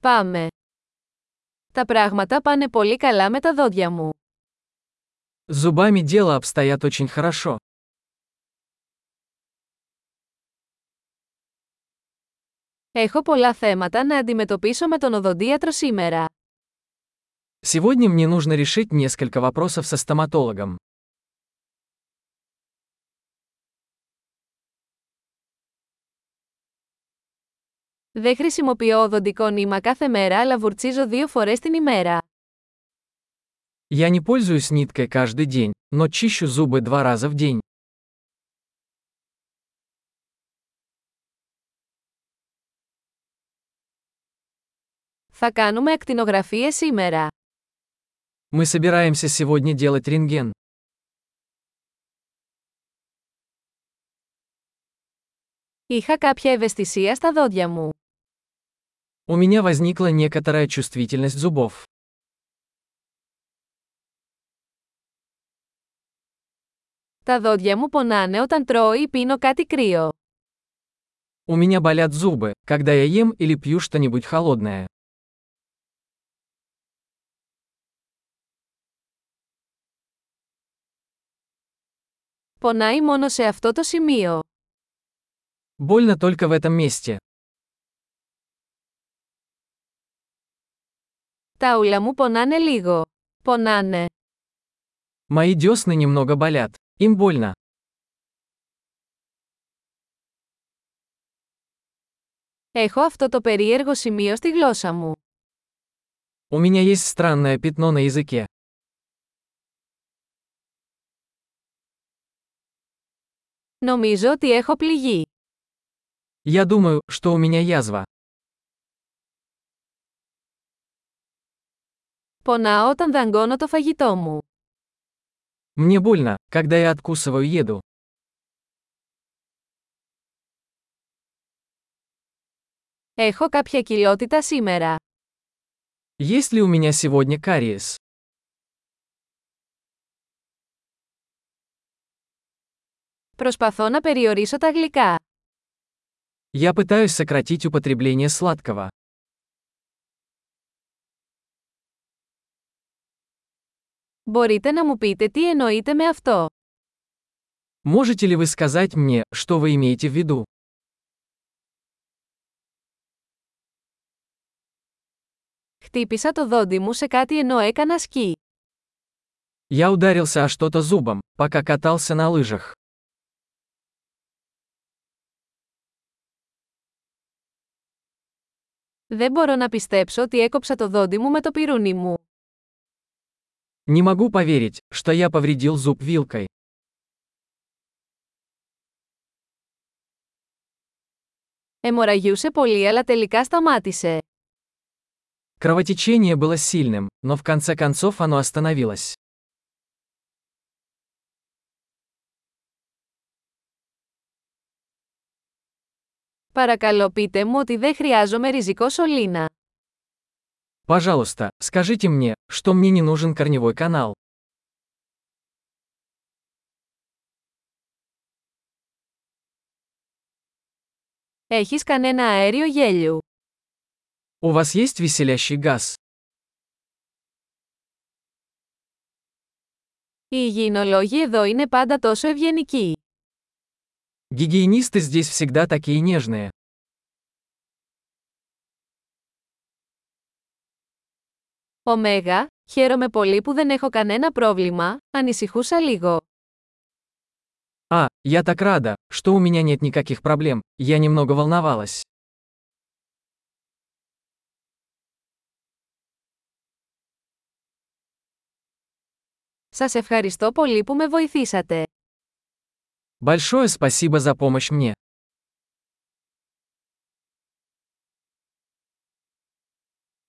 Πάμε. Τα πράγματα πάνε πολύ καλά με τα δόντια μου. С зубами дело обстоят очень хорошо. Έχω πολλά θέματα να αντιμετωπίσω με τον οδοντίατρο σήμερα. Сегодня мне нужно решить несколько вопросов со стоматологом. Δεν χρησιμοποιώ οδοντικό νήμα κάθε μέρα αλλά βουρτσίζω δύο φορές την ημέρα. Я не пользуюсь ниткой каждый день, но чищу зубы два раза в день. Θα κάνουμε ακτινογραφίες σήμερα. Мы собираемся сегодня делать рентген. Είχα κάποια ευαισθησία στα δόντια μου. У меня возникла некоторая чувствительность зубов. Τα δόντια μου πονάνε όταν τρώω ή πίνω κάτι κρύο. У меня болят зубы, когда я ем или пью что-нибудь холодное. Πονάει μόνο σε αυτό το σημείο. Больно только в этом месте. Τα ούλα μου πονάνε λίγο. Πονάνε. Мои десны немного болят. Им больно. Έχω αυτό το περίεργο σημείο στη γλώσσα μου. У меня есть странное пятно на языке. Νομίζω ότι έχω πληγεί. Я думаю, что у меня язва. Πονάω όταν δαγκώνω το φαγητό μου. Мне больно, когда я откусываю еду. Έχω κάποια κοιλότητα σήμερα. Есть ли у меня сегодня кариес? Προσπαθώ να περιορίσω τα γλυκά. Я пытаюсь сократить употребление сладкого. Μπορείτε να μου πείτε τι εννοείτε με αυτό. Можете ли вы сказать мне, что вы имеете в виду? Χτύπησα το δόντι μου σε κάτι ενώ έκανα σκι. Я ударился о что-то зубом, пока катался на лыжах. Δεν μπορώ να πιστέψω ότι έκοψα το δόντι μου με το πυρούνι μου. Не могу поверить, что я повредил зуб вилкой. Εμοραγιούσε πολύ αλλά τελικά σταμάτησε. Кровотечение было сильным, но в конце концов оно остановилось. Παρακαλώ πείτε μου ότι δεν χρειάζομαι ριζικό σωλήνα. Пожалуйста, скажите мне, что мне не нужен корневой канал. Έχεις κανένα αέριο γέλιου. У вас есть веселящий газ? Οι υγιεινολόγοι εδώ είναι πάντα τόσο ευγενικοί. Гигиенисты здесь всегда такие нежные. Ωμέγα, χαίρομαι πολύ που δεν έχω κανένα πρόβλημα, ανησυχούσα λίγο. А, я так рада, что у меня нет никаких проблем, я немного волновалась. Σας ευχαριστώ πολύ που με βοηθήσατε. Большое спасибо за помощь мне.